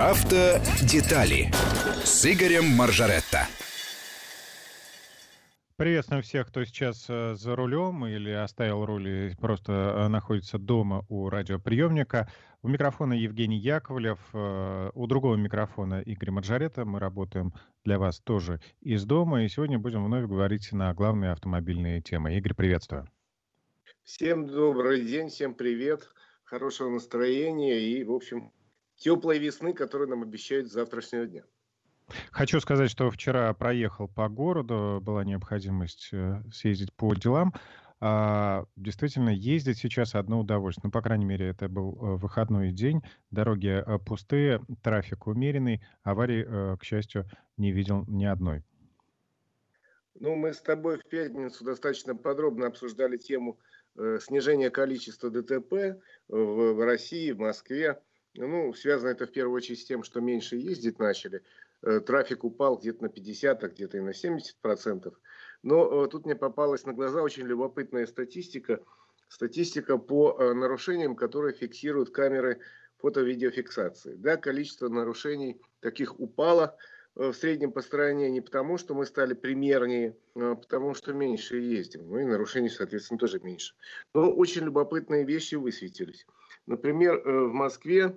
Автодетали с Игорем Маржаретто. Приветствуем всех, кто сейчас э, за рулем или оставил руль и просто э, находится дома у радиоприемника. У микрофона Евгений Яковлев, э, у другого микрофона Игорь Маржарета. Мы работаем для вас тоже из дома, и сегодня будем вновь говорить на главные автомобильные темы. Игорь, приветствую. Всем добрый день, всем привет, хорошего настроения и, в общем, теплой весны, которую нам обещают с завтрашнего дня. Хочу сказать, что вчера проехал по городу, была необходимость э, съездить по делам. А, действительно, ездить сейчас одно удовольствие. Ну, по крайней мере, это был э, выходной день. Дороги э, пустые, трафик умеренный. Аварий, к счастью, не видел ни одной. Ну, мы с тобой в пятницу достаточно подробно обсуждали тему снижения количества ДТП в России, в Москве. Ну, связано это в первую очередь с тем, что меньше ездить начали. Э, трафик упал где-то на 50, а где-то и на 70 процентов. Но э, тут мне попалась на глаза очень любопытная статистика. Статистика по э, нарушениям, которые фиксируют камеры фото-видеофиксации. Да, количество нарушений таких упало в среднем по стране не потому, что мы стали примернее, а потому что меньше ездим. Ну и нарушений, соответственно, тоже меньше. Но очень любопытные вещи высветились. Например, в Москве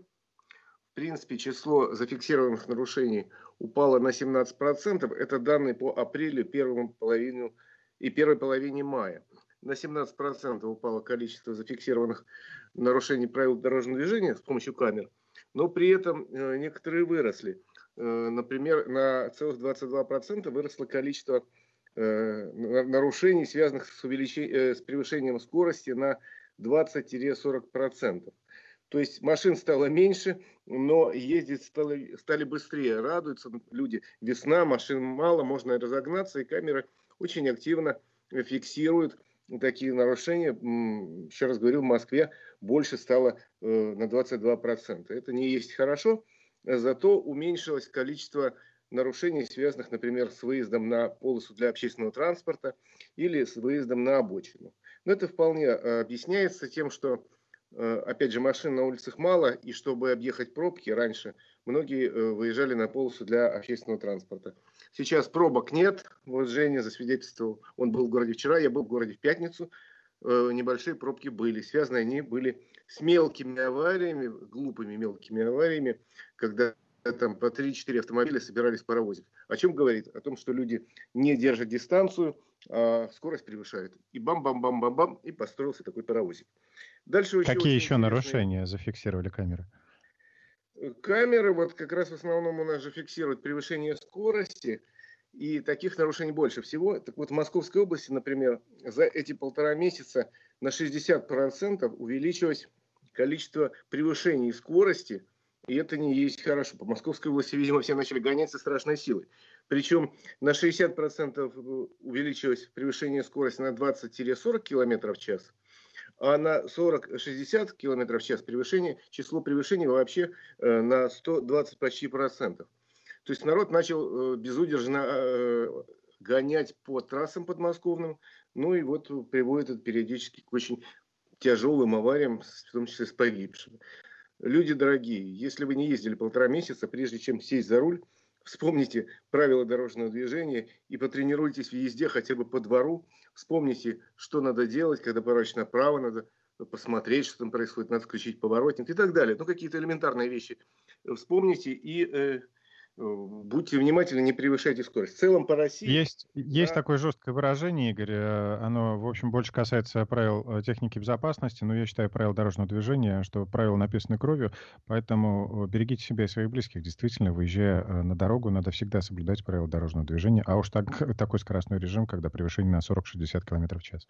в принципе, число зафиксированных нарушений упало на 17%. Это данные по апрелю, первому половину и первой половине мая. На 17% упало количество зафиксированных нарушений правил дорожного движения с помощью камер. Но при этом э, некоторые выросли. Э, например, на целых 22% выросло количество э, нарушений, связанных с, увеличением, с превышением скорости на 20-40%. То есть машин стало меньше, но ездить стало, стали быстрее. Радуются люди. Весна, машин мало, можно разогнаться, и камеры очень активно фиксируют такие нарушения. Еще раз говорю, в Москве больше стало э, на 22%. Это не есть хорошо, зато уменьшилось количество нарушений, связанных, например, с выездом на полосу для общественного транспорта или с выездом на обочину. Но это вполне э, объясняется тем, что опять же, машин на улицах мало, и чтобы объехать пробки, раньше многие э, выезжали на полосу для общественного транспорта. Сейчас пробок нет, вот Женя засвидетельствовал, он был в городе вчера, я был в городе в пятницу, э, небольшие пробки были, связаны они были с мелкими авариями, глупыми мелкими авариями, когда там по 3-4 автомобиля собирались в паровозик. О чем говорит? О том, что люди не держат дистанцию, а скорость превышает. И бам-бам-бам-бам-бам, и построился такой паровозик. Дальше еще Какие еще нарушения зафиксировали камеры? Камеры вот как раз в основном у нас же фиксируют превышение скорости, и таких нарушений больше всего. Так вот, в Московской области, например, за эти полтора месяца на 60% увеличилось количество превышений скорости, и это не есть хорошо. По Московской области, видимо, все начали гоняться страшной силой. Причем на 60% увеличилось превышение скорости на 20-40 км в час, а на 40-60 км в час превышение, число превышений вообще э, на 120 почти процентов. То есть народ начал э, безудержно э, гонять по трассам подмосковным, ну и вот приводит это периодически к очень тяжелым авариям, в том числе с погибшими. Люди дорогие, если вы не ездили полтора месяца, прежде чем сесть за руль, Вспомните правила дорожного движения и потренируйтесь в езде хотя бы по двору. Вспомните, что надо делать, когда поворачивать направо, надо посмотреть, что там происходит, надо включить поворотник и так далее. Ну, какие-то элементарные вещи вспомните и э, будьте внимательны, не превышайте скорость. В целом по России... Есть, да. есть такое жесткое выражение, Игорь, э, оно, в общем, больше касается правил э, техники безопасности, но я считаю правил дорожного движения, что правила написаны кровью, поэтому э, берегите себя и своих близких. Действительно, выезжая на дорогу, надо всегда соблюдать правила дорожного движения, а уж так, такой скоростной режим, когда превышение на 40-60 км в час.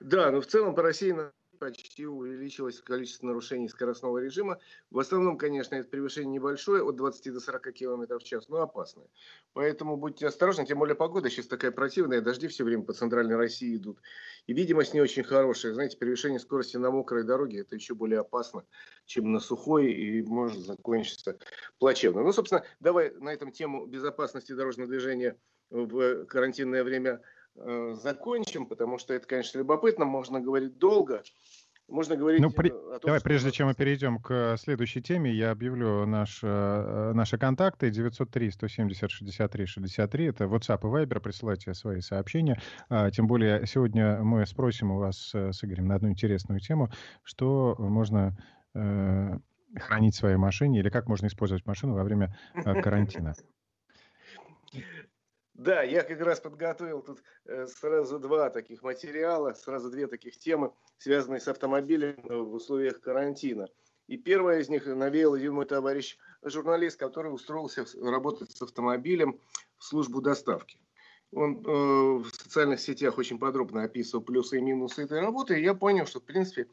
Да, но в целом по России почти увеличилось количество нарушений скоростного режима. В основном, конечно, это превышение небольшое, от 20 до 40 км в час, но опасное. Поэтому будьте осторожны, тем более погода сейчас такая противная, дожди все время по центральной России идут. И видимость не очень хорошая. Знаете, превышение скорости на мокрой дороге, это еще более опасно, чем на сухой, и может закончиться плачевно. Ну, собственно, давай на этом тему безопасности дорожного движения в карантинное время Э, закончим, потому что это, конечно, любопытно, можно говорить долго. можно говорить ну, при... о том, Давай, что... прежде чем мы перейдем к следующей теме, я объявлю наш, э, наши контакты 903-170-63-63. Это WhatsApp и Viber. Присылайте свои сообщения. А, тем более сегодня мы спросим у вас с Игорем на одну интересную тему, что можно э, хранить в своей машине или как можно использовать машину во время э, карантина. Да, я как раз подготовил тут э, сразу два таких материала, сразу две таких темы, связанные с автомобилем в условиях карантина. И первая из них навеял один мой товарищ, журналист, который устроился работать с автомобилем в службу доставки. Он э, в социальных сетях очень подробно описывал плюсы и минусы этой работы, и я понял, что, в принципе,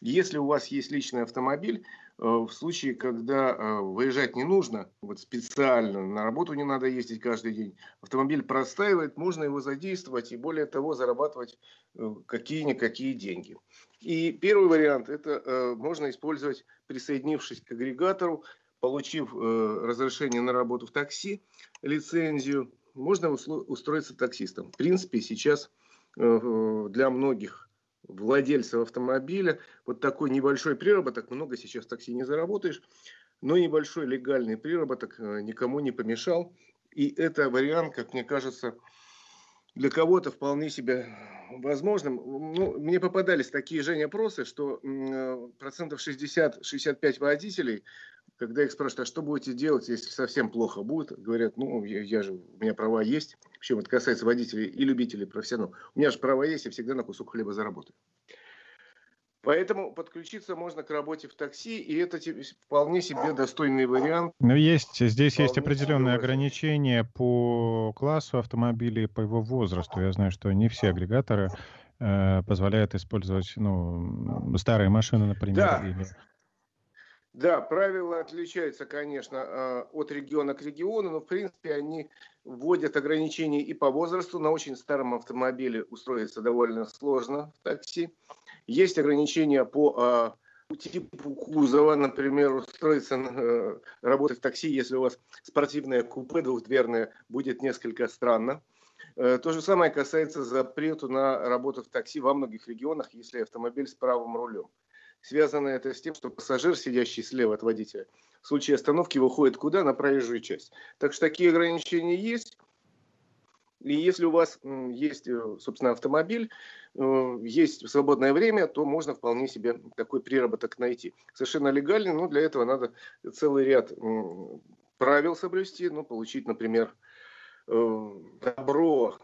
если у вас есть личный автомобиль, в случае, когда э, выезжать не нужно, вот специально, на работу не надо ездить каждый день, автомобиль простаивает, можно его задействовать и более того зарабатывать э, какие-никакие деньги. И первый вариант, это можно использовать, присоединившись к агрегатору, получив разрешение на работу в такси, лицензию, можно устроиться таксистом. В принципе, сейчас для многих владельцев автомобиля. Вот такой небольшой приработок, много сейчас такси не заработаешь, но небольшой легальный приработок э, никому не помешал. И это вариант, как мне кажется, для кого-то вполне себе возможным. Ну, мне попадались такие же опросы, что э, процентов 60-65 водителей когда их спрашивают, а что будете делать, если совсем плохо будет, говорят, ну, я, я же, у меня права есть. Причем это касается водителей и любителей, профессионалов. У меня же права есть, я всегда на кусок хлеба заработаю. Поэтому подключиться можно к работе в такси, и это вполне себе достойный вариант. Но есть, здесь вполне есть определенные ограничения по классу автомобилей, по его возрасту. Я знаю, что не все агрегаторы э, позволяют использовать ну, старые машины, например. Да. Или... Да, правила отличаются, конечно, а, от региона к региону, но в принципе они вводят ограничения и по возрасту. На очень старом автомобиле устроиться довольно сложно в такси. Есть ограничения по а, типу кузова, например, устроиться э, работать в такси, если у вас спортивное купе двухдверное, будет несколько странно. Э, то же самое касается запрету на работу в такси во многих регионах, если автомобиль с правым рулем. Связано это с тем, что пассажир, сидящий слева от водителя, в случае остановки выходит куда? На проезжую часть. Так что такие ограничения есть. И если у вас есть, э, собственно, автомобиль, э, есть свободное время, то можно вполне себе такой приработок найти. Совершенно легальный, но для этого надо целый ряд правил соблюсти, ну, получить, например, э, добро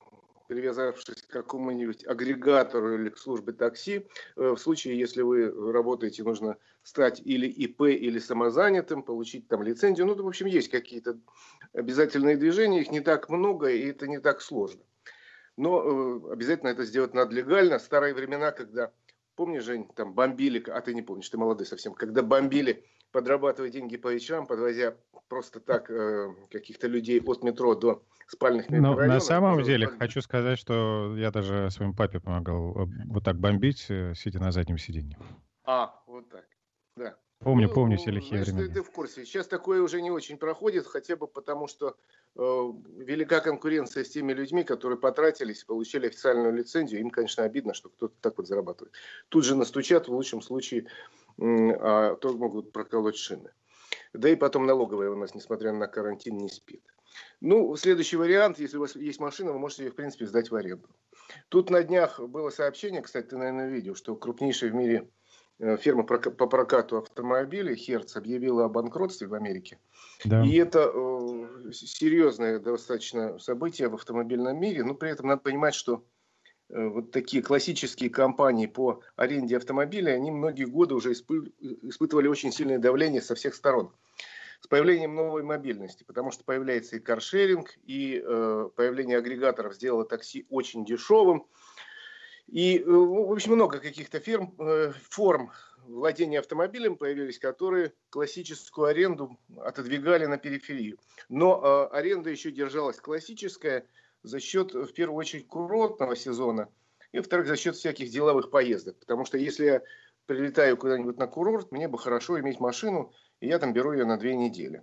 привязавшись к какому-нибудь агрегатору или к службе такси. Э, в случае, если вы работаете, нужно стать или ИП, или самозанятым, получить там лицензию. Ну, в общем, есть какие-то обязательные движения, их не так много, и это не так сложно. Но э, обязательно это сделать надо легально. Старые времена, когда, помнишь, Жень, там бомбили, а ты не помнишь, ты молодой совсем, когда бомбили, подрабатывая деньги по вечерам, подвозя просто так э, каких-то людей от метро до спальных Но на самом деле бомбить. хочу сказать, что я даже своему папе помогал э, вот так бомбить, э, сидя на заднем сиденье. А, вот так, да. Помню, ну, помню все лихие времена. Ты, ты в курсе. Сейчас такое уже не очень проходит, хотя бы потому, что э, велика конкуренция с теми людьми, которые потратились, получили официальную лицензию. Им, конечно, обидно, что кто-то так вот зарабатывает. Тут же настучат, в лучшем случае, э, а то могут проколоть шины. Да и потом налоговая у нас, несмотря на карантин, не спит. Ну, следующий вариант, если у вас есть машина, вы можете ее, в принципе, сдать в аренду. Тут на днях было сообщение, кстати, ты, наверное, видел, что крупнейшая в мире э, фирма по прокату автомобилей Hertz объявила о банкротстве в Америке. Да. И это э, серьезное достаточно событие в автомобильном мире. Но при этом надо понимать, что вот такие классические компании по аренде автомобилей, они многие годы уже испы испытывали очень сильное давление со всех сторон с появлением новой мобильности, потому что появляется и каршеринг, и э, появление агрегаторов сделало такси очень дешевым. И, э, в общем, много каких-то фирм, э, форм владения автомобилем появились, которые классическую аренду отодвигали на периферию. Но э, аренда еще держалась классическая за счет, в первую очередь, курортного сезона, и, во-вторых, за счет всяких деловых поездок. Потому что если я прилетаю куда-нибудь на курорт, мне бы хорошо иметь машину, и я там беру ее на две недели.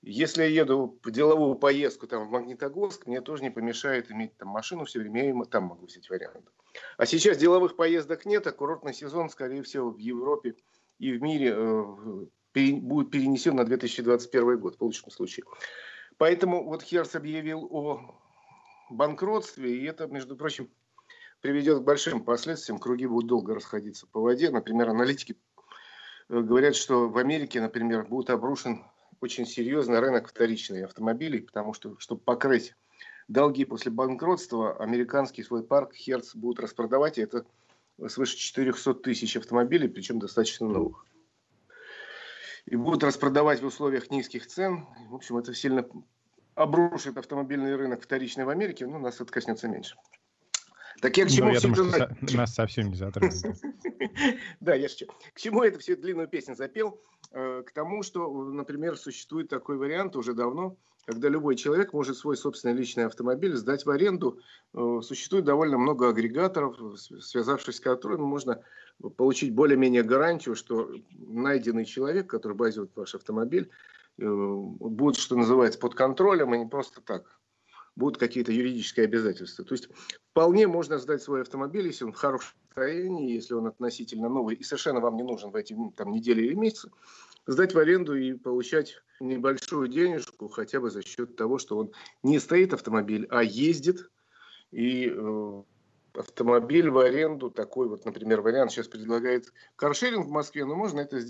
Если я еду в деловую поездку там, в Магнитогорск, мне тоже не помешает иметь там машину все время, я там могу взять вариант. А сейчас деловых поездок нет, а курортный сезон, скорее всего, в Европе и в мире э, будет перенесен на 2021 год, в лучшем случае. Поэтому вот Херц объявил о банкротстве, и это, между прочим, приведет к большим последствиям. Круги будут долго расходиться по воде. Например, аналитики э, говорят, что в Америке, например, будет обрушен очень серьезный рынок вторичных автомобилей, потому что, чтобы покрыть долги после банкротства, американский свой парк Херц будут распродавать, и это свыше 400 тысяч автомобилей, причем достаточно новых. И будут распродавать в условиях низких цен. В общем, это сильно обрушит автомобильный рынок вторичный в Америке, но нас это коснется меньше. Так я к чему ну, я все думаю, это... Что нас совсем не затронет. Да, я шучу. К чему это все длинную песню запел? Э, к тому, что, например, существует такой вариант уже давно, когда любой человек может свой собственный личный автомобиль сдать в аренду. Э, существует довольно много агрегаторов, связавшись с которыми можно получить более-менее гарантию, что найденный человек, который базирует ваш автомобиль, э, будет, что называется, под контролем, и не просто так будут какие-то юридические обязательства. То есть вполне можно сдать свой автомобиль, если он в хорошем состоянии, если он относительно новый и совершенно вам не нужен в эти там, недели или месяцы, сдать в аренду и получать небольшую денежку хотя бы за счет того, что он не стоит автомобиль, а ездит. И э, автомобиль в аренду, такой вот, например, вариант сейчас предлагает каршеринг в Москве, но можно это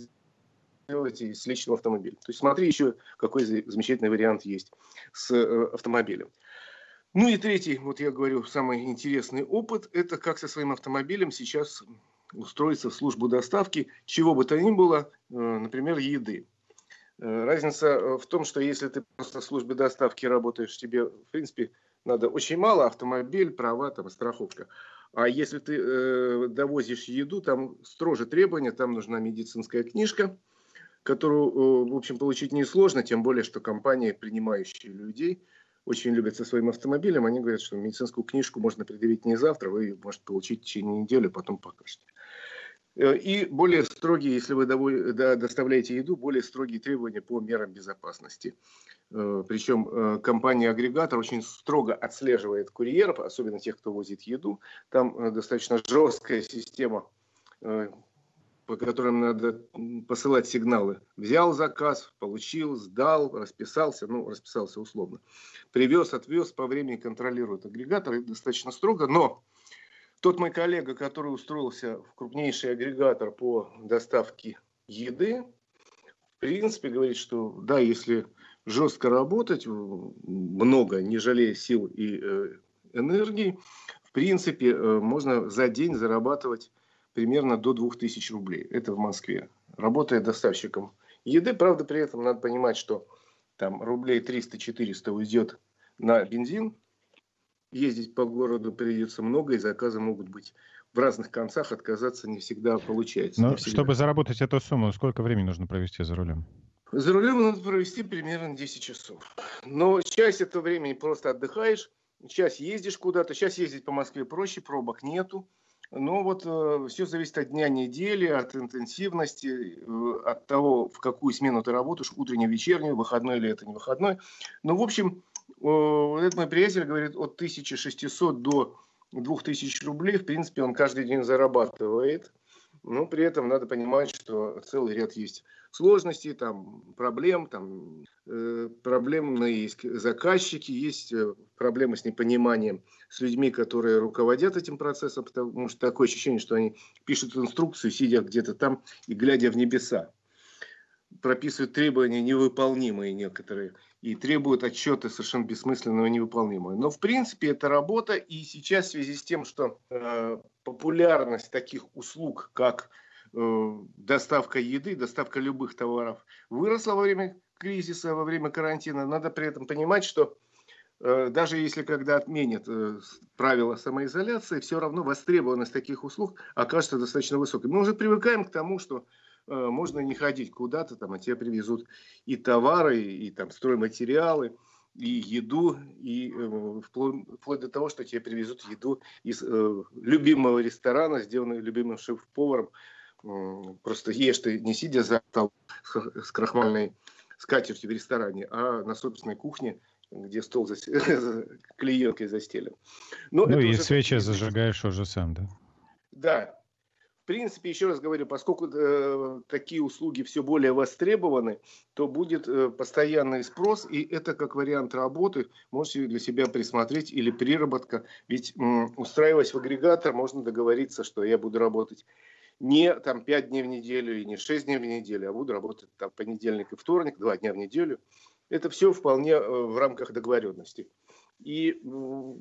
сделать и с личного автомобиля. То есть смотри еще, какой замечательный вариант есть с э, автомобилем. Ну и третий, вот я говорю, самый интересный опыт, это как со своим автомобилем сейчас устроиться в службу доставки чего бы то ни было, э, например, еды. Э, разница э, в том, что если ты просто в службе доставки работаешь, тебе, в принципе, надо очень мало, автомобиль, права, там, страховка. А если ты э, довозишь еду, там строже требования, там нужна медицинская книжка, которую, э, в общем, получить несложно, тем более, что компании, принимающие людей, очень любят со своим автомобилем, они говорят, что медицинскую книжку можно предъявить не завтра, вы можете получить в течение недели, потом покажете. Э, и более строгие, если вы доставляете еду, более строгие требования по мерам безопасности. Э, Причем э, компания-агрегатор очень строго отслеживает курьеров, особенно тех, кто возит еду. Там достаточно жесткая система по которым надо посылать сигналы. Взял заказ, получил, сдал, расписался, ну, расписался условно. Привез, отвез, по времени контролирует агрегатор, это достаточно строго, но тот мой коллега, который устроился в крупнейший агрегатор по доставке еды, в принципе говорит, что да, если жестко работать, много, не жалея сил и э, энергии, в принципе, э, можно за день зарабатывать примерно до 2000 рублей. Это в Москве. Работая доставщиком еды, правда, при этом надо понимать, что там рублей 300-400 уйдет на бензин. Ездить по городу придется много, и заказы могут быть в разных концах, отказаться не всегда получается. Но чтобы заработать эту сумму, сколько времени нужно провести за рулем? За рулем надо провести примерно 10 часов. Но часть этого времени просто отдыхаешь, часть ездишь куда-то. Сейчас ездить по Москве проще, пробок нету. Но вот э, все зависит от дня недели, от интенсивности, э, от того, в какую смену ты работаешь, утреннюю, вечернюю, выходной или это не выходной. Ну, в общем, э, этот мой приятель говорит, от 1600 до 2000 рублей, в принципе, он каждый день зарабатывает. Но при этом надо понимать, что целый ряд есть сложностей, там, проблем, там, э, проблемные есть заказчики, есть э, проблемы с непониманием с людьми, которые руководят этим процессом, потому что такое ощущение, что они пишут инструкцию, сидя где-то там и глядя в небеса прописывают требования невыполнимые некоторые и требуют отчеты совершенно бессмысленного и невыполнимого. Но в принципе это работа, и сейчас в связи с тем, что э, популярность таких услуг, как э, доставка еды, доставка любых товаров, выросла во время кризиса, во время карантина, надо при этом понимать, что э, даже если когда отменят э, правила самоизоляции, все равно востребованность таких услуг окажется достаточно высокой. Мы уже привыкаем к тому, что можно не ходить куда-то, там, а тебе привезут и товары, и, там стройматериалы, и еду, и э, вплоть, вплоть до того, что тебе привезут еду из э, любимого ресторана, сделанную любимым шеф-поваром. Э, просто ешь ты не сидя за столом с, крахмальной скатертью в ресторане, а на собственной кухне, где стол за... клеенкой застелен. Но ну и свечи зажигаешь уже сам, да? Да, принципе, еще раз говорю, поскольку э, такие услуги все более востребованы, то будет э, постоянный спрос, и это как вариант работы можете для себя присмотреть или приработка. Ведь э, устраиваясь в агрегатор, можно договориться, что я буду работать не там 5 дней в неделю и не 6 дней в неделю, а буду работать там понедельник и вторник, 2 дня в неделю. Это все вполне э, в рамках договоренности. И ну,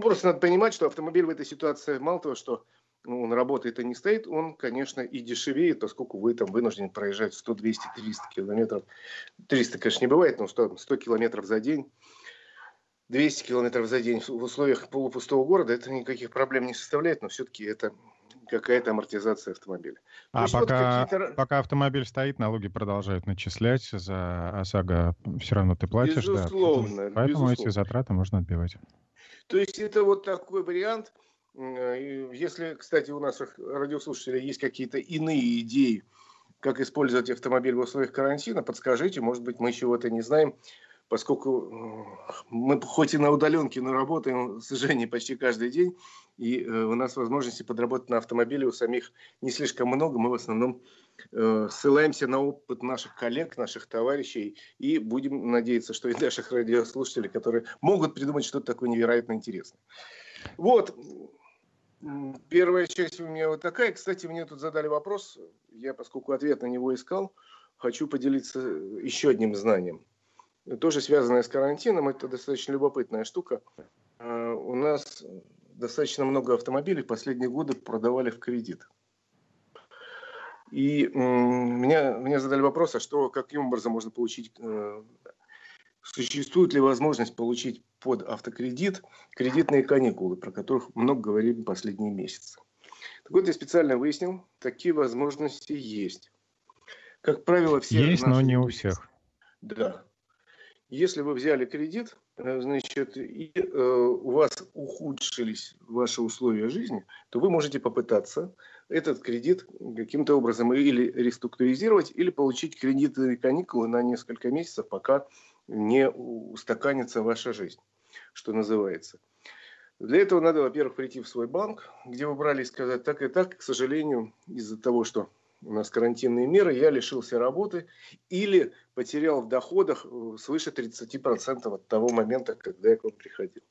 просто надо понимать, что автомобиль в этой ситуации мало того, что ну, он работает и не стоит, он, конечно, и дешевеет, поскольку вы там вынуждены проезжать 100, 200, 300 километров. 300, конечно, не бывает, но 100, 100 километров за день. 200 километров за день в условиях полупустого города это никаких проблем не составляет, но все-таки это какая-то амортизация автомобиля. А пока, вот пока автомобиль стоит, налоги продолжают начислять за ОСАГО, все равно ты платишь. Безусловно. Да, поэтому безусловно. эти затраты можно отбивать. То есть это вот такой вариант – если, кстати, у наших радиослушателей есть какие-то иные идеи, как использовать автомобиль в условиях карантина, подскажите, может быть, мы чего-то не знаем, поскольку э, мы хоть и на удаленке, но работаем, к сожалению, почти каждый день, и э, у нас возможности подработать на автомобиле у самих не слишком много, мы в основном ссылаемся на опыт наших коллег, наших товарищей, и будем надеяться, что и наших радиослушателей, которые могут придумать что-то такое невероятно интересное. Вот, Первая часть у меня вот такая. Кстати, мне тут задали вопрос. Я, поскольку ответ на него искал, хочу поделиться еще одним знанием. Тоже связанное с карантином. Это достаточно любопытная штука. А, у нас достаточно много автомобилей в последние годы продавали в кредит. И меня, мне задали вопрос, а что, каким образом можно получить э, существует ли возможность получить под автокредит кредитные каникулы, про которых много говорили последние месяцы. Так вот, я специально выяснил, такие возможности есть. Как правило, все... Есть, но не у всех. Да. Если вы взяли кредит, э, значит, и э, у вас ухудшились ваши условия жизни, то вы можете попытаться этот кредит каким-то образом или реструктуризировать, или получить кредитные каникулы на несколько месяцев, пока не устаканится ваша жизнь, что называется. Для этого надо, во-первых, прийти в свой банк, где вы брали и сказать, так и так, к сожалению, из-за того, что у нас карантинные меры, я лишился работы или потерял в доходах э, свыше 30% от того момента, когда я к вам приходил.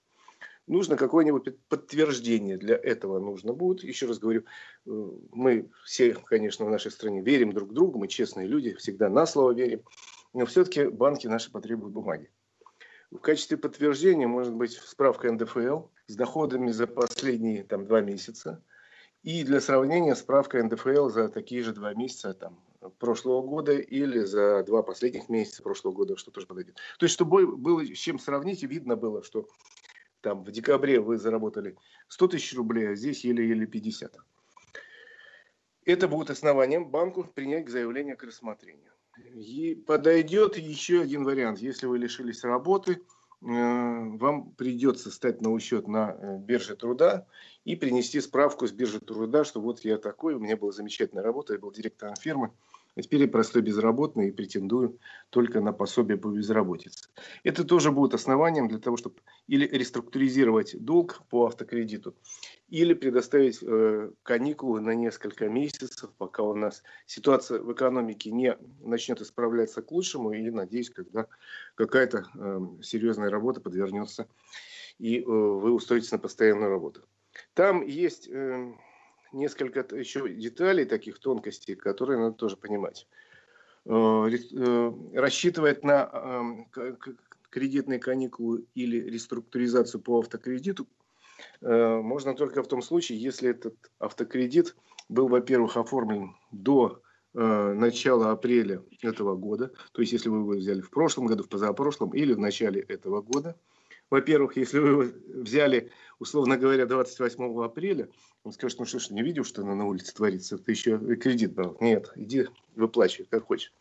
Нужно какое-нибудь подтверждение для этого нужно будет. Еще раз говорю, э, мы все, конечно, в нашей стране верим друг другу, мы честные люди, всегда на слово верим но все-таки банки наши потребуют бумаги. В качестве подтверждения может быть справка НДФЛ с доходами за последние там, два месяца. И для сравнения справка НДФЛ за такие же два месяца там, прошлого года или за два последних месяца прошлого года, что тоже подойдет. То есть, чтобы было с чем сравнить, и видно было, что там в декабре вы заработали 100 тысяч рублей, а здесь еле-еле 50. Это будет основанием банку принять к заявлению к рассмотрению. И подойдет еще один вариант. Если вы лишились работы, э, вам придется стать на учет на э, бирже труда и принести справку с биржи труда, что вот я такой, у меня была замечательная работа, я был директором фирмы, а теперь я простой безработный и претендую только на пособие по безработице. Это тоже будет основанием для того, чтобы или реструктуризировать долг по автокредиту, или предоставить э, каникулы на несколько месяцев, пока у нас ситуация в экономике не начнет исправляться к лучшему, и, надеюсь, когда какая-то э, серьезная работа подвернется, и э, вы устроитесь на постоянную работу. Там есть... Э, несколько еще деталей, таких тонкостей, которые надо тоже понимать. Э, э, рассчитывать на э, кредитные каникулы или реструктуризацию по автокредиту можно только в том случае, если этот автокредит был, во-первых, оформлен до начала апреля этого года, то есть если вы его взяли в прошлом году, в позапрошлом или в начале этого года. Во-первых, если вы взяли, условно говоря, 28 апреля, он скажет, ну что ж, не видел, что на улице творится, ты еще кредит брал. Нет, иди выплачивай, как хочешь.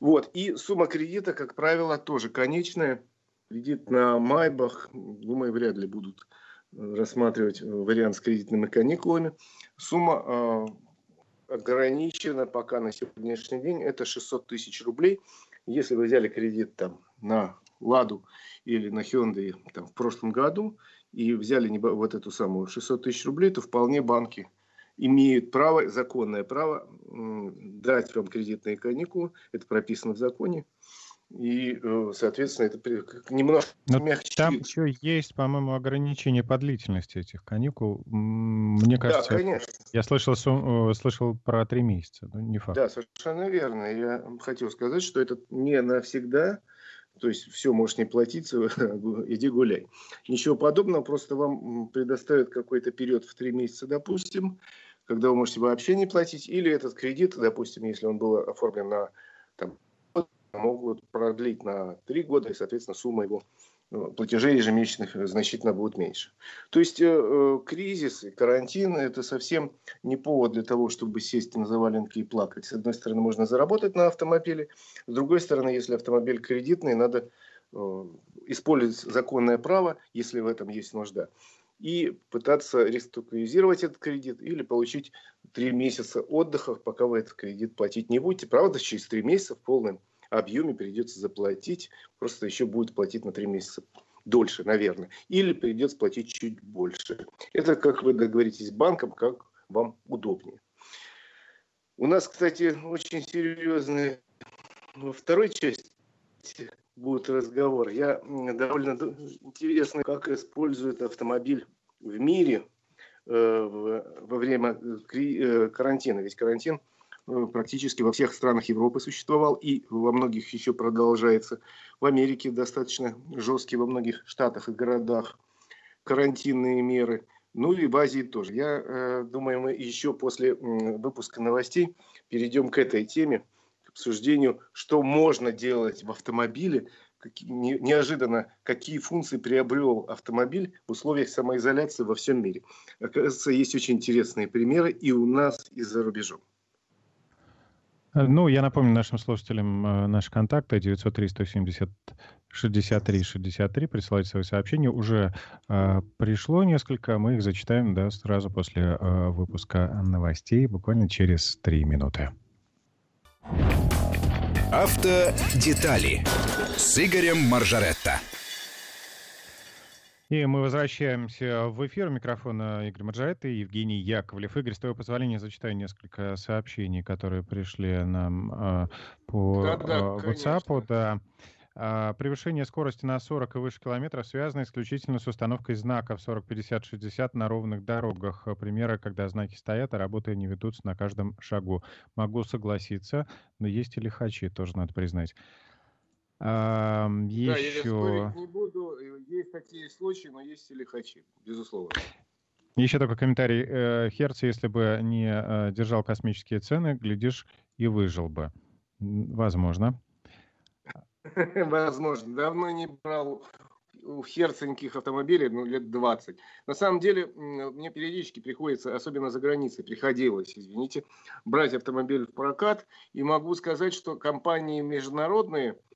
Вот, и сумма кредита, как правило, тоже конечная. Кредит на Майбах, думаю, вряд ли будут э, рассматривать э, вариант с кредитными каникулами. Сумма э, ограничено пока на сегодняшний день, это 600 тысяч рублей. Если вы взяли кредит там на Ладу или на Hyundai там, в прошлом году и взяли не, вот эту самую 600 тысяч рублей, то вполне банки имеют право, законное право дать вам кредитные каникулы. Это прописано в законе. И, э, соответственно, это немножко Но мягче. Там еще есть, по-моему, ограничение по длительности этих каникул. Мне кажется, да, конечно. я слышал, э, слышал про три месяца, но не факт. Да, совершенно верно. Я хотел сказать, что это не навсегда, то есть все, можешь не платить, иди гуляй. Ничего подобного, просто вам предоставят какой-то период в три месяца, допустим, когда вы можете вообще не платить, или этот кредит, допустим, если он был оформлен на там, могут продлить на три года, и, соответственно, сумма его платежей ежемесячных значительно будет меньше. То есть э, э, кризис и карантин – это совсем не повод для того, чтобы сесть на заваленки и плакать. С одной стороны, можно заработать на автомобиле, с другой стороны, если автомобиль кредитный, надо э, использовать законное право, если в этом есть нужда, и пытаться реструктуризировать этот кредит или получить три месяца отдыха, пока вы этот кредит платить не будете. Правда, через три месяца в полном объеме придется заплатить, просто еще будет платить на 3 месяца дольше, наверное. Или придется платить чуть больше. Это как вы договоритесь с банком, как вам удобнее. У нас, кстати, очень серьезный во второй части будет разговор. Я довольно интересно, как используют автомобиль в мире э, во время э, карантина. Ведь карантин – практически во всех странах Европы существовал и во многих еще продолжается. В Америке достаточно жесткие во многих штатах и городах карантинные меры. Ну и в Азии тоже. Я э, думаю, мы еще после э, выпуска новостей перейдем к этой теме, к обсуждению, что можно делать в автомобиле, какие, не, неожиданно, какие функции приобрел автомобиль в условиях самоизоляции во всем мире. Оказывается, есть очень интересные примеры и у нас, и за рубежом. Ну, я напомню нашим слушателям э, наши контакты 903-170-63-63. Присылайте свои сообщения. Уже э, пришло несколько. Мы их зачитаем да, сразу после э, выпуска новостей, буквально через три минуты. Автодетали с Игорем Маржаретто. И мы возвращаемся в эфир. Микрофона Игорь Маджаэт и Евгений Яковлев. Игорь, с твоего позволения, зачитаю несколько сообщений, которые пришли нам э, по да, да, э, WhatsApp. Да. А, превышение скорости на 40 и выше километров связано исключительно с установкой знаков 40, 50, 60 на ровных дорогах. Примеры, когда знаки стоят, а работы не ведутся на каждом шагу. Могу согласиться, но есть и лихачи, тоже надо признать. А, еще... Да, я не буду. Есть такие случаи, но есть и лихачи, безусловно. Еще такой комментарий. Э, Херц, если бы не э, держал космические цены, глядишь, и выжил бы. Возможно. Возможно. Давно не брал у Херца никаких автомобилей, ну, лет 20. На самом деле, мне периодически приходится, особенно за границей, приходилось, извините, брать автомобиль в прокат. И могу сказать, что компании международные –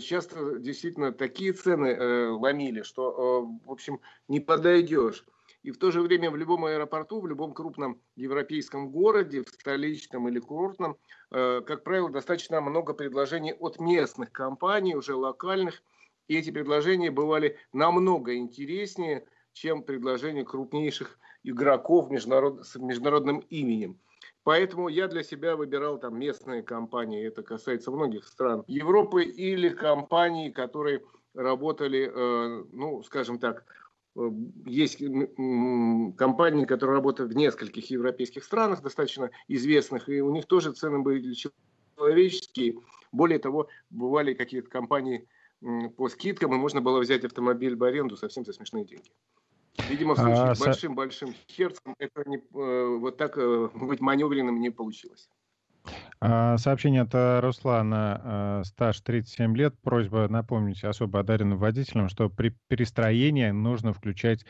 часто действительно такие цены э, ломили, что, э, в общем, не подойдешь. И в то же время в любом аэропорту, в любом крупном европейском городе, в столичном или курортном, э, как правило, достаточно много предложений от местных компаний, уже локальных. И эти предложения бывали намного интереснее, чем предложения крупнейших игроков международ... с международным именем. Поэтому я для себя выбирал там местные компании, это касается многих стран Европы, или компании, которые работали, э, ну, скажем так, э, есть компании, которые работают в нескольких европейских странах, достаточно известных, и у них тоже цены были человеческие. Более того, бывали какие-то компании по скидкам, и можно было взять автомобиль в аренду совсем за смешные деньги. Видимо, в случае а, с большим-большим херцем это не, э, вот так э, быть маневренным не получилось. А, сообщение от э, Руслана. Стаж 37 лет. Просьба напомнить особо одаренным водителям, что при перестроении нужно включать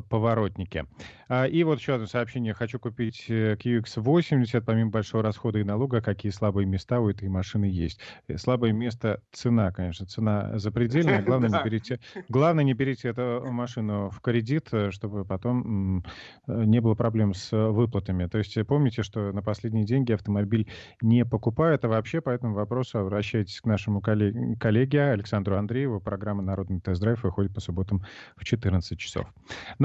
поворотники. А, и вот еще одно сообщение. Хочу купить QX80, помимо большого расхода и налога, какие слабые места у этой машины есть. Слабое место — цена, конечно. Цена запредельная. Главное, не берите, главное, не берите эту машину в кредит, чтобы потом не было проблем с выплатами. То есть помните, что на последние деньги автомобиль не покупают, а вообще по этому вопросу обращайтесь к нашему коллеге Александру Андрееву. Программа «Народный тест-драйв» выходит по субботам в 14 часов.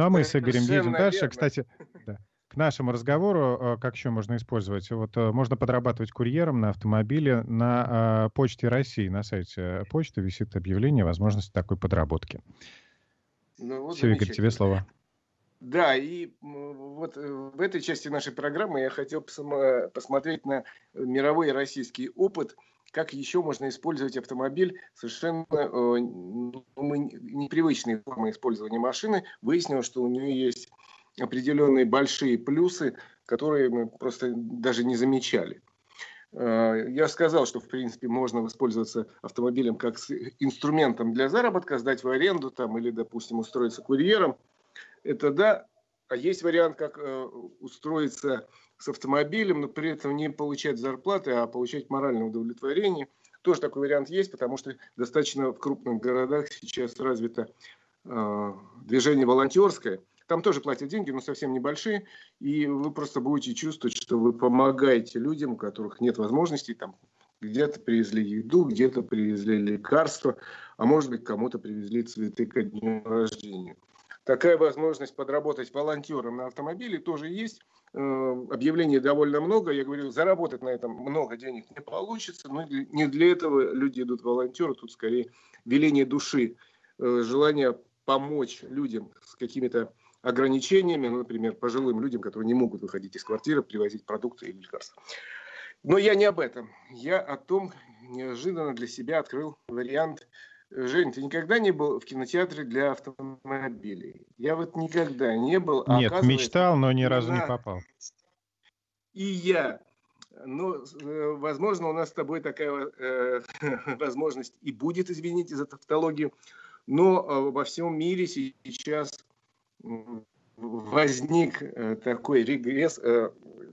Ну а мы с Игорем едем дальше. Кстати, да, к нашему разговору, э, как еще можно использовать? Вот э, можно подрабатывать курьером на автомобиле на э, Почте России. На сайте почты висит объявление о возможности такой подработки. Ну, вот Все, Игорь, тебе слово. Да, и вот в этой части нашей программы я хотел посмотреть на мировой российский опыт, как еще можно использовать автомобиль совершенно ну, непривычной формы использования машины. Выяснилось, что у нее есть определенные большие плюсы, которые мы просто даже не замечали. Э, я сказал, что в принципе можно воспользоваться автомобилем как инструментом для заработка, сдать в аренду там, или, допустим, устроиться курьером. Это да. А есть вариант, как э, устроиться с автомобилем, но при этом не получать зарплаты, а получать моральное удовлетворение. Тоже такой вариант есть, потому что достаточно в крупных городах сейчас развито э, движение волонтерское – там тоже платят деньги, но совсем небольшие, и вы просто будете чувствовать, что вы помогаете людям, у которых нет возможностей, там где-то привезли еду, где-то привезли лекарства, а может быть кому-то привезли цветы ко дню рождения. Такая возможность подработать волонтером на автомобиле тоже есть. Э, объявлений довольно много. Я говорю, заработать на этом много денег не получится, но не для этого люди идут волонтеры. Тут скорее веление души, э, желание помочь людям с какими-то ограничениями, ну, например, пожилым людям, которые не могут выходить из квартиры, привозить продукты или лекарства. Но я не об этом. Я о том, неожиданно для себя открыл вариант. Жень, ты никогда не был в кинотеатре для автомобилей? Я вот никогда не был. А Нет, мечтал, но ни разу не попал. И я. Ну, э, возможно, у нас с тобой такая э, возможность и будет, извините за тавтологию, но э, во всем мире сейчас возник э, такой регресс,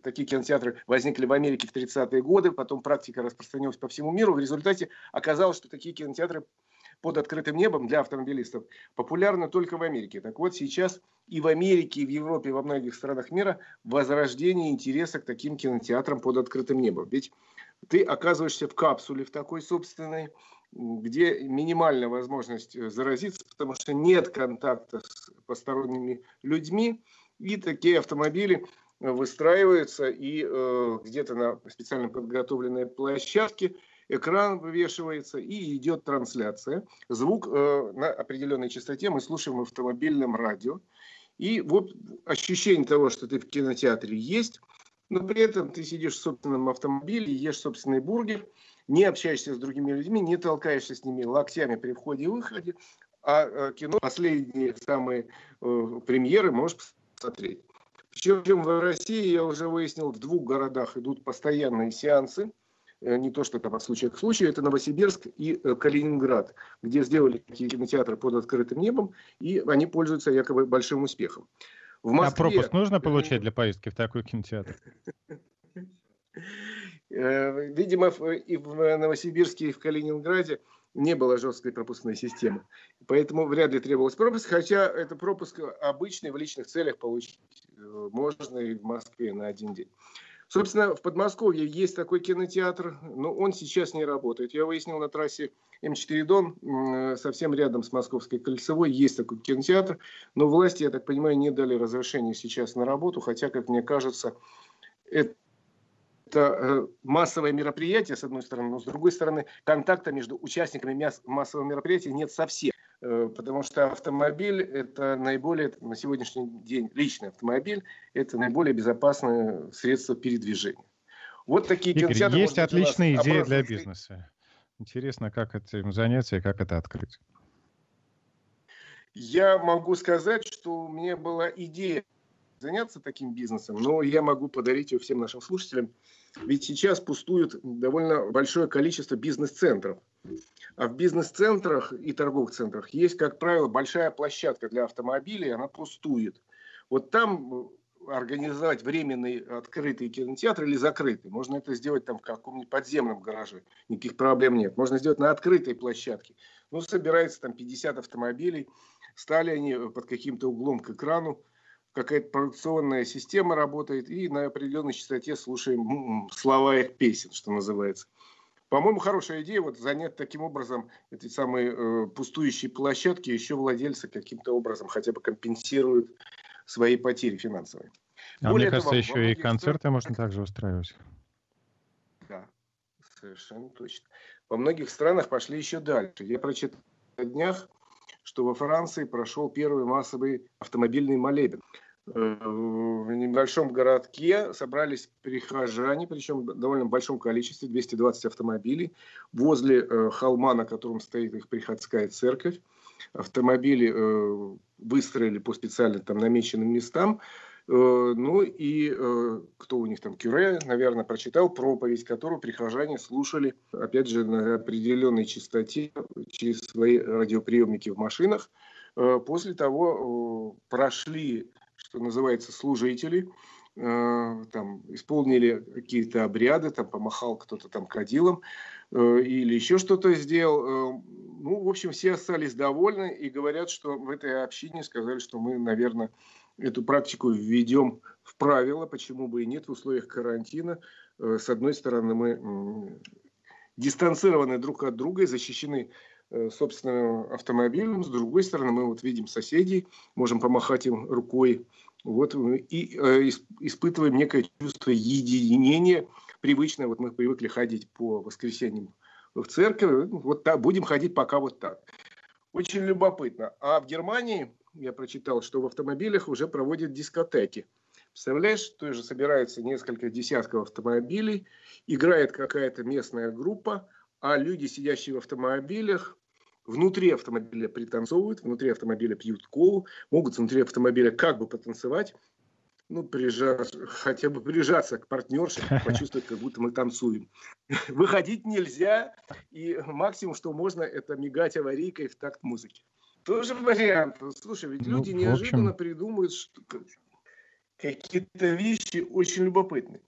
такие кинотеатры возникли в Америке в 30-е годы, потом практика распространилась по всему миру. В результате оказалось, что такие кинотеатры под открытым небом для автомобилистов популярны только в Америке. Так вот, сейчас и в Америке, и в Европе, и во многих странах мира возрождение интереса к таким кинотеатрам под открытым небом. Ведь ты оказываешься в капсуле в такой собственной, где минимальная возможность э, заразиться, потому что нет контакта с посторонними людьми, и такие автомобили э, выстраиваются, и э, где-то на специально подготовленной площадке экран вывешивается, и идет трансляция. Звук э, на определенной частоте мы слушаем в автомобильном радио. И вот ощущение того, что ты в кинотеатре есть, но при этом ты сидишь в собственном автомобиле, ешь собственный бургер – не общаешься с другими людьми, не толкаешься с ними локтями при входе и выходе, а э, кино, последние самые э, премьеры можешь посмотреть. Причем в России, я уже выяснил, в двух городах идут постоянные сеансы, не то, что там от случая к случаю, это Новосибирск и э, Калининград, где сделали такие кинотеатры под открытым небом, и они пользуются якобы большим успехом. В Москве... А пропуск нужно получать для поездки в такой кинотеатр? Э, видимо, и в Новосибирске, и в Калининграде не было жесткой пропускной системы. Поэтому вряд ли требовалось пропуск, хотя это пропуск обычный в личных целях получить э, можно и в Москве на один день. Собственно, в Подмосковье есть такой кинотеатр, но он сейчас не работает. Я выяснил на трассе М4 Дон, совсем рядом с Московской кольцевой, есть такой кинотеатр, но власти, я так понимаю, не дали разрешения сейчас на работу, хотя, как мне кажется, это это э, массовое мероприятие, с одной стороны, но с другой стороны, контакта между участниками массового мероприятия нет совсем. Э, потому что автомобиль – это наиболее, на сегодняшний день, личный автомобиль – это наиболее безопасное средство передвижения. Вот такие Игорь, кинотеатры. Есть отличная идея для бизнеса. Интересно, как этим заняться и как это открыть. Я могу сказать, что у меня была идея заняться таким бизнесом, но я могу подарить ее всем нашим слушателям – Ведь сейчас пустует довольно большое количество бизнес-центров. А в бизнес-центрах и торговых центрах есть, как правило, большая площадка для автомобилей, она пустует. Вот там организовать временный открытый кинотеатр или закрытый. Можно это сделать там в каком-нибудь подземном гараже. Никаких проблем нет. Можно сделать на открытой площадке. Ну, собирается там 50 автомобилей. Стали они под каким-то углом к экрану. Какая-то продукционная система работает. И на определенной частоте слушаем слова их песен, что называется. По-моему, хорошая идея вот занять таким образом эти самые э, пустующие площадки, еще владельцы каким-то образом хотя бы компенсируют свои потери финансовые. А Более мне кажется, того, еще и концерты стран... можно также устраивать. Да, совершенно точно. Во многих странах пошли еще дальше. Я прочитал на днях, что во Франции прошел первый массовый автомобильный молебен. В небольшом городке собрались прихожане, причем в довольно большом количестве, 220 автомобилей, возле э, холма, на котором стоит их приходская церковь автомобили э, выстроили по специально там намеченным местам. Э, ну и кто у них там, Кюре, наверное, прочитал проповедь, которую прихожане слушали, опять же, на определенной частоте через свои радиоприемники в машинах. После того прошли, что называется, служители, там, исполнили какие-то обряды, там, помахал кто-то там кадилом, Э, или еще что-то сделал. Э, ну, в общем, все остались довольны и говорят, что в этой общине сказали, что мы, наверное, эту практику введем в правила, почему бы и нет в условиях карантина. Э, с одной стороны, мы дистанцированы друг от друга и защищены собственным автомобилем, с другой стороны, мы вот видим соседей, можем помахать им рукой, вот, и э, испытываем некое чувство единения, привычное, вот мы привыкли ходить по воскресеньям в церковь, вот так, будем ходить пока вот так. Очень любопытно. А в Германии я прочитал, что в автомобилях уже проводят дискотеки. Представляешь, то же собирается несколько десятков автомобилей, играет какая-то местная группа, а люди, сидящие в автомобилях, внутри автомобиля пританцовывают, внутри автомобиля пьют колу, могут внутри автомобиля как бы потанцевать, ну, прижаться, хотя бы прижаться к партнерше, почувствовать, как будто мы танцуем. Выходить нельзя, и максимум, что можно, это мигать аварийкой в такт музыки. Тоже вариант. Слушай, ведь ну, люди неожиданно общем... придумывают что... какие-то вещи очень любопытные.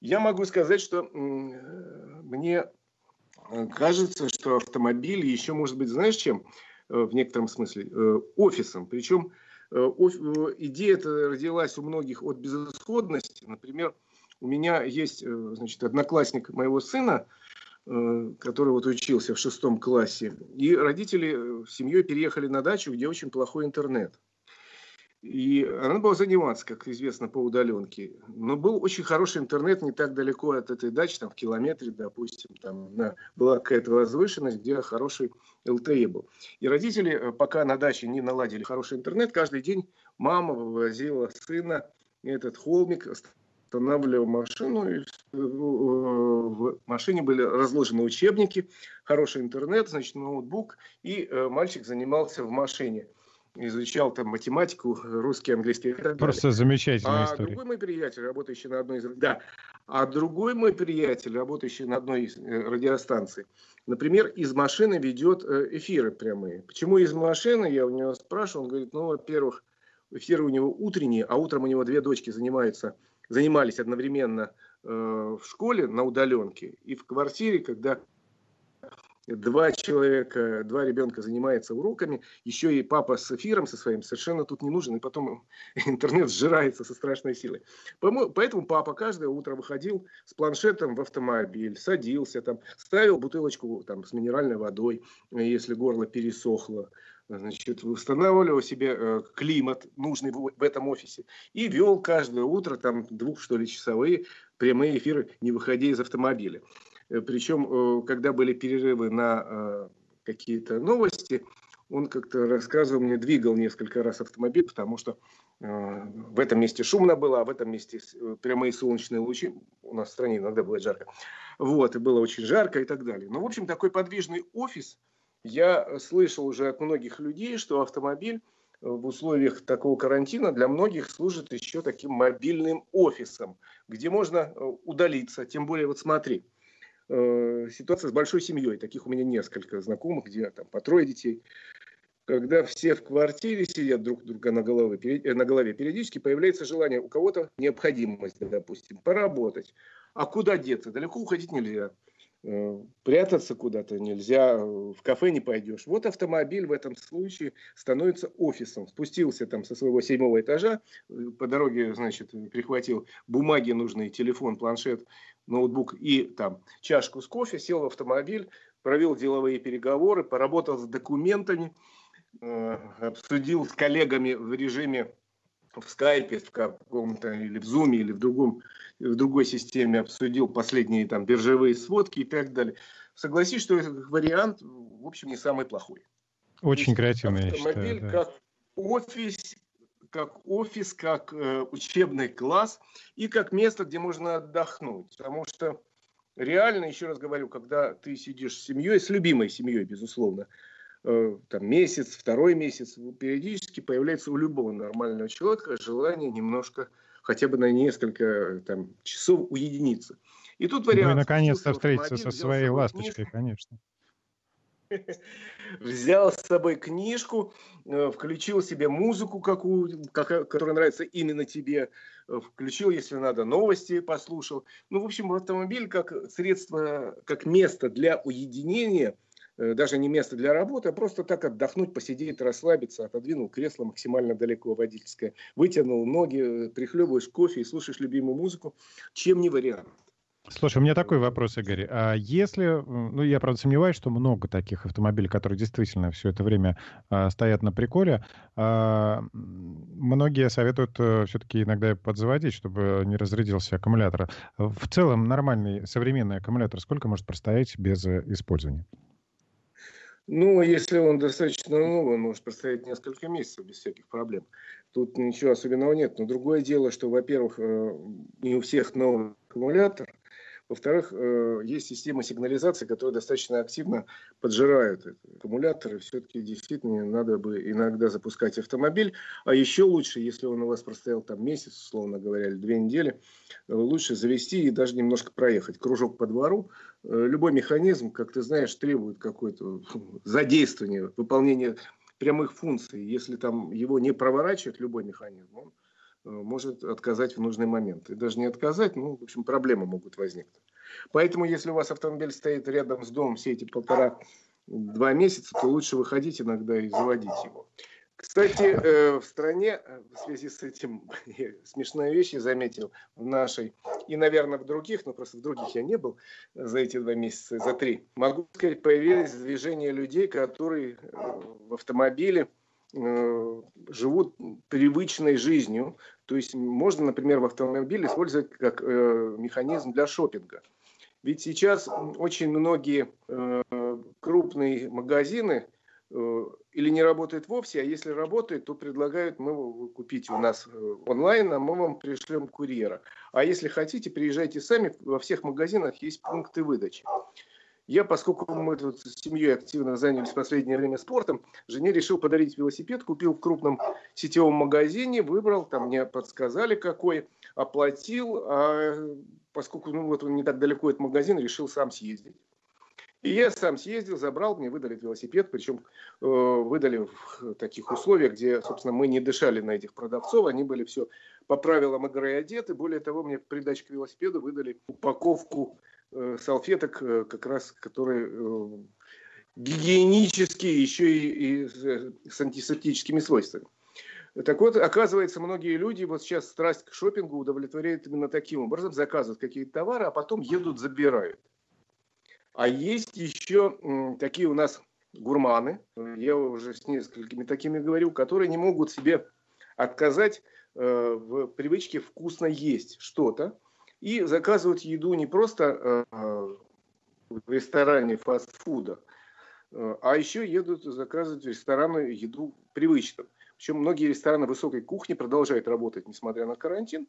Я могу сказать, что мне кажется, что автомобиль еще может быть, знаешь чем, э, в некотором смысле, э, офисом. Причем Э, э, идея эта родилась у многих от безысходности. Например, у меня есть э, значит, одноклассник моего сына, который вот учился в шестом классе, и родители семьей переехали на дачу, где очень плохой интернет. И она была заниматься, как известно, по удаленке. Но был очень хороший интернет не так далеко от этой дачи, там в километре, допустим, там на, была какая-то возвышенность, где хороший LTE был. И родители, э, пока на даче не наладили хороший интернет, каждый день мама вывозила сына этот холмик, останавливала машину, и в машине были разложены учебники, хороший интернет, значит, ноутбук, и э, мальчик занимался в машине изучал там математику, русский, английский Просто замечательная а история. другой мой приятель, работающий на одной из... Да. А другой мой приятель, работающий на одной из э, радиостанций, например, из машины ведет э, эфиры прямые. Почему из машины? Я у него спрашиваю, он говорит, ну, во-первых, эфиры у него утренние, а утром у него две дочки занимаются, занимались одновременно э, в школе на удаленке и в квартире, когда два человека, два ребенка занимаются уроками, еще и папа с эфиром со своим совершенно тут не нужен, и потом интернет сжирается со страшной силой. Поэтому папа каждое утро выходил с планшетом в автомобиль, садился там, ставил бутылочку там, с минеральной водой, если горло пересохло, значит, устанавливал себе э, климат, нужный в, этом офисе, и вел каждое утро там двух, что ли, часовые прямые эфиры, не выходя из автомобиля. Э, Причем, э, когда были перерывы на э, какие-то новости, он как-то рассказывал мне, двигал несколько раз автомобиль, потому что в этом месте шумно было, а в этом месте прямые солнечные лучи. У нас в стране иногда бывает жарко. Вот, и было очень жарко и так далее. Но, в общем, такой подвижный офис, я слышал уже от многих людей, что автомобиль в условиях такого карантина для многих служит еще таким мобильным офисом, где можно удалиться. Тем более, вот смотри, э, ситуация с большой семьей. Таких у меня несколько знакомых, где там по трое детей. Когда все в квартире сидят друг друга на голове, э, на голове, периодически появляется желание у кого-то необходимость, допустим, поработать. А куда деться? Далеко уходить нельзя. Э, прятаться куда-то нельзя, в кафе не пойдешь. Вот автомобиль в этом случае становится офисом. Спустился там со своего седьмого этажа, э, по дороге, значит, прихватил бумаги нужные, телефон, планшет, ноутбук и там чашку с кофе, сел в автомобиль, провел деловые переговоры, поработал с документами, э, обсудил с коллегами в режиме в скайпе, в каком-то, или в зуме, или в другом в другой системе обсудил последние там биржевые сводки и так далее. Согласись, что этот вариант, в общем, не самый плохой. Очень креативный, автомобиль я считаю, да. как офис, как офис, как э, учебный класс и как место, где можно отдохнуть. Потому что реально, еще раз говорю, когда ты сидишь с семьей, с любимой семьей, безусловно, там месяц, второй месяц, периодически появляется у любого нормального человека желание немножко хотя бы на несколько там, часов уединиться. И тут вариант... Ну и наконец-то встретиться со своей ласточкой, книжку, конечно. Взял с собой книжку, э, включил себе музыку, какую, которая нравится именно тебе, э, включил, если надо, новости послушал. Ну, в общем, автомобиль как средство, как место для уединения – Э, даже не место для работы, а просто так отдохнуть, посидеть, расслабиться, отодвинул кресло максимально далеко водительское, вытянул ноги, э, прихлебываешь кофе и слушаешь любимую музыку, чем не вариант. Слушай, у меня такой вопрос, Игорь. А если, ну, я, правда, сомневаюсь, что много таких автомобилей, которые действительно все это время а, стоят на приколе, а, многие советуют а, э, все-таки иногда подзаводить, чтобы не разрядился аккумулятор. В целом, нормальный современный аккумулятор сколько может простоять без использования? Ну, если он достаточно новый, он может простоять несколько месяцев без всяких проблем. Тут ничего особенного нет. Но другое дело, что, во-первых, э, не у всех новый аккумулятор, во-вторых, э, есть система сигнализации, которая достаточно активно поджирает аккумуляторы. Все-таки действительно надо бы иногда запускать автомобиль. А еще лучше, если он у вас простоял там месяц, условно говоря, или две недели, э, лучше завести и даже немножко проехать. Кружок по двору. Э, любой механизм, как ты знаешь, требует какое-то задействование, выполнения прямых функций. Если там его не проворачивает любой механизм, он может отказать в нужный момент. И даже не отказать, ну, в общем, проблемы могут возникнуть. Поэтому, если у вас автомобиль стоит рядом с домом все эти полтора-два месяца, то лучше выходить иногда и заводить его. Кстати, э, в стране э, в связи с этим смешные вещи заметил в нашей и, наверное, в других, но просто в других я не был за эти два месяца, за три. Могу сказать, появились движения людей, которые в автомобиле живут привычной жизнью, то есть можно, например, в автомобиле использовать как э, механизм для шопинга. Ведь сейчас очень многие э, крупные магазины э, или не работают вовсе, а если работают, то предлагают мы купить у нас э, онлайн, а мы вам пришлем курьера. А если хотите, приезжайте сами, во всех магазинах есть пункты выдачи. Я, поскольку мы тут с семьей активно занялись в последнее время спортом, жене решил подарить велосипед, купил в крупном сетевом магазине, выбрал, там мне подсказали какой, оплатил, а поскольку ну, вот он не так далеко от магазина, решил сам съездить. И я сам съездил, забрал, мне выдали велосипед, причем э, выдали в таких условиях, где, собственно, мы не дышали на этих продавцов, они были все по правилам игры одеты. Более того, мне в придачу к велосипеду выдали упаковку салфеток, э, как раз, которые э, гигиенические, еще и, и с антисептическими свойствами. Так вот, оказывается, многие люди, вот сейчас страсть к шопингу удовлетворяют именно таким образом, заказывают какие-то товары, а потом едут, забирают. А есть еще такие у нас гурманы, я уже с несколькими такими говорю, которые не могут себе отказать в привычке вкусно есть что-то, и заказывают еду не просто э, в ресторане фастфуда, э, а еще едут заказывать в рестораны еду привычную. Причем многие рестораны высокой кухни продолжают работать, несмотря на карантин.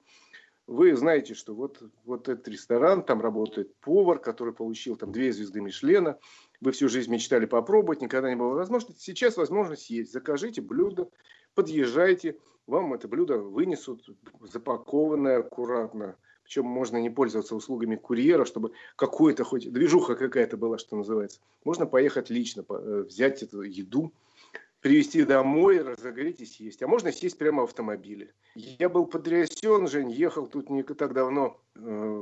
Вы знаете, что вот, вот этот ресторан, там работает повар, который получил там две звезды Мишлена. Вы всю жизнь мечтали попробовать, никогда не было возможности. Сейчас возможность есть. Закажите блюдо, Подъезжайте, вам это блюдо вынесут запакованное аккуратно. Причем можно не пользоваться услугами курьера, чтобы какой-то хоть движуха какая-то была, что называется. Можно поехать лично, э, взять эту еду, привезти домой, разогреть и съесть. А можно сесть прямо в автомобиле. Я был потрясен, Жень, ехал тут не так давно э,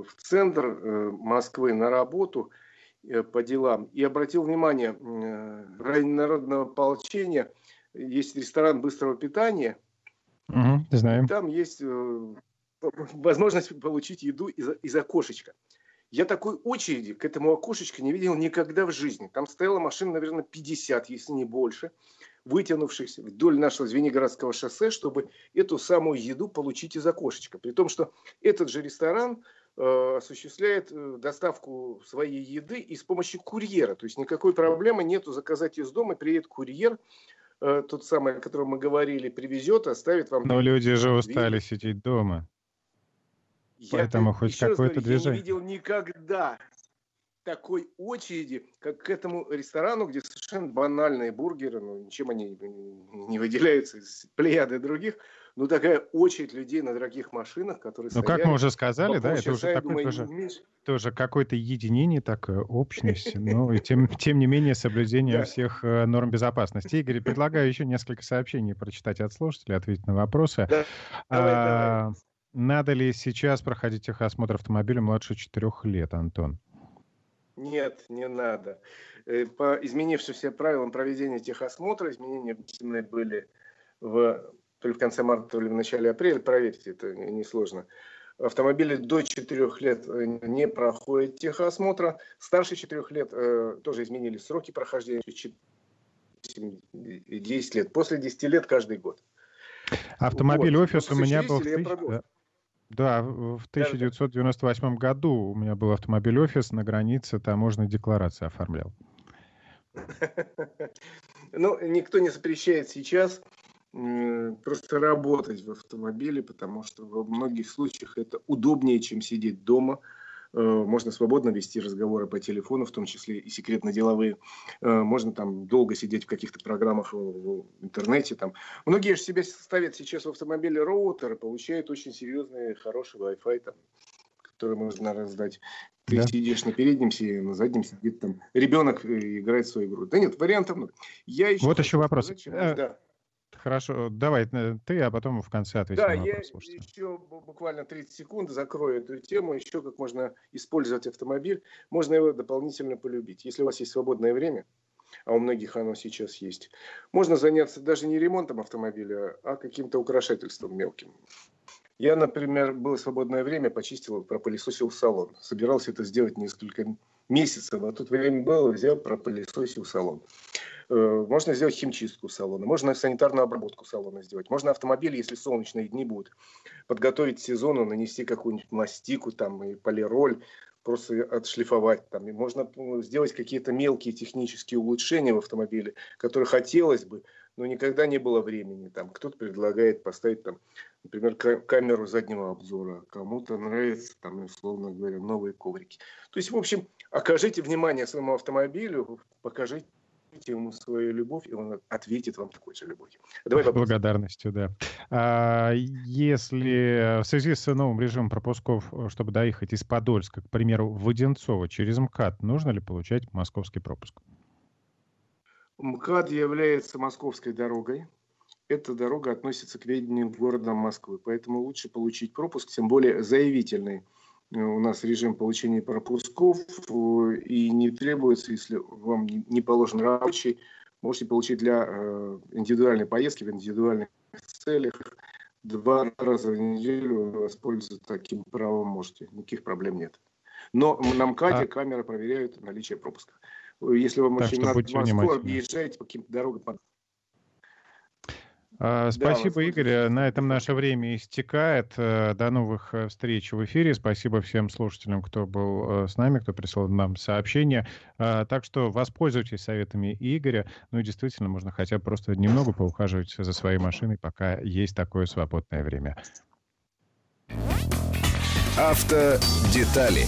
в центр э, Москвы на работу по делам и обратил внимание, в районе народного ополчения есть ресторан быстрого питания. Угу, знаем. Там есть возможность получить еду из, из окошечка. Я такой очереди к этому окошечку не видел никогда в жизни. Там стояла машина, наверное, 50, если не больше вытянувшись вдоль нашего Звенигородского шоссе, чтобы эту самую еду получить из окошечка. При том, что этот же ресторан э, осуществляет э, доставку своей еды и с помощью курьера. То есть никакой проблемы нету заказать из дома, приедет курьер, э, тот самый, о котором мы говорили, привезет, оставит вам... Но люди же устали сидеть дома. Я Поэтому хоть какое-то движение. Я не видел никогда такой очереди, как к этому ресторану, где совершенно банальные бургеры, ну, ничем они не выделяются из плеяды других, ну, такая очередь людей на дорогих машинах, которые Ну, как мы уже сказали, да, это уже такое тоже, тоже какое-то единение, такое, общность, но и тем, тем не менее соблюдение всех э, норм безопасности. Игорь, предлагаю еще несколько сообщений прочитать от слушателей, ответить на вопросы. Надо ли сейчас проходить техосмотр автомобиля младше четырех лет, Антон? Нет, не надо. Э, по изменившимся правилам проведения техосмотра, изменения внесены были в, то ли в конце марта, то ли в начале апреля, проверьте, это несложно. Автомобили до 4 лет э, не проходят техосмотра. Старше 4 лет э, тоже изменили сроки прохождения 10 лет. После 10 лет каждый год. Автомобиль вот. офис у меня был в, да, в 1998 году у меня был автомобиль-офис на границе, таможенной декларации оформлял. Ну, никто не запрещает сейчас просто работать в автомобиле, потому что во многих случаях это удобнее, чем сидеть дома, можно свободно вести разговоры по телефону, в том числе и секретно-деловые. Э, можно там долго сидеть в каких-то программах в интернете. Там. Многие же себе ставят сейчас в автомобиле роутер получают очень серьезный, хороший Wi-Fi, там, который можно раздать. Ты да. сидишь на переднем сиденье, на заднем сидит там ребенок э, играет в свою игру. Да нет, вариантов много. Я еще вот еще вопрос. Сказать, да. Хорошо, давай э, ты, а потом в конце ответим да, на вопрос. Да, я еще буквально 30 секунд закрою эту тему, еще как можно использовать автомобиль. Можно его дополнительно полюбить. Если у вас есть свободное время, а у многих оно сейчас есть, можно заняться даже не ремонтом автомобиля, а каким-то украшательством мелким. Я, например, было свободное время, почистил, пропылесосил салон. Собирался это сделать несколько месяцев, а тут время было, взял, пропылесосил салон. Э, можно сделать химчистку салона, можно санитарную обработку салона сделать, можно автомобиль, если солнечные дни будут, подготовить сезону, нанести какую-нибудь мастику там и полироль, просто отшлифовать там. И можно ну, сделать какие-то мелкие технические улучшения в автомобиле, которые хотелось бы, но никогда не было времени. Там кто-то предлагает поставить там, например, камеру заднего обзора, кому-то нравится там, условно говоря, новые коврики. То есть, в общем, окажите внимание своему автомобилю, покажите ему свою любовь, и он ответит вам такой же любовью. Давай вопрос. Благодарностью, да. А, если в связи с новым режимом пропусков, чтобы доехать из Подольска, к примеру, в Одинцово через МКАД, нужно ли получать московский пропуск? МКАД является московской дорогой. Эта дорога относится к ведению города Москвы, поэтому лучше получить пропуск, тем более заявительный у нас режим получения пропусков э, и не требуется, если вам не положен рабочий, можете получить для э, индивидуальной поездки в индивидуальных целях два раза в неделю воспользоваться таким правом можете. Никаких проблем нет. Но на МКАДе а... камеры проверяют наличие пропуска. Если вам так очень надо в Москву, объезжайте по каким-то дорогам спасибо, да, Игорь. На этом наше время истекает. Э, до новых э, встреч в эфире. Спасибо всем слушателям, кто был э, с нами, кто прислал нам сообщения. А, так что воспользуйтесь советами Игоря. Ну и действительно, можно хотя бы просто немного поухаживать за своей машиной, пока есть такое свободное время. Автодетали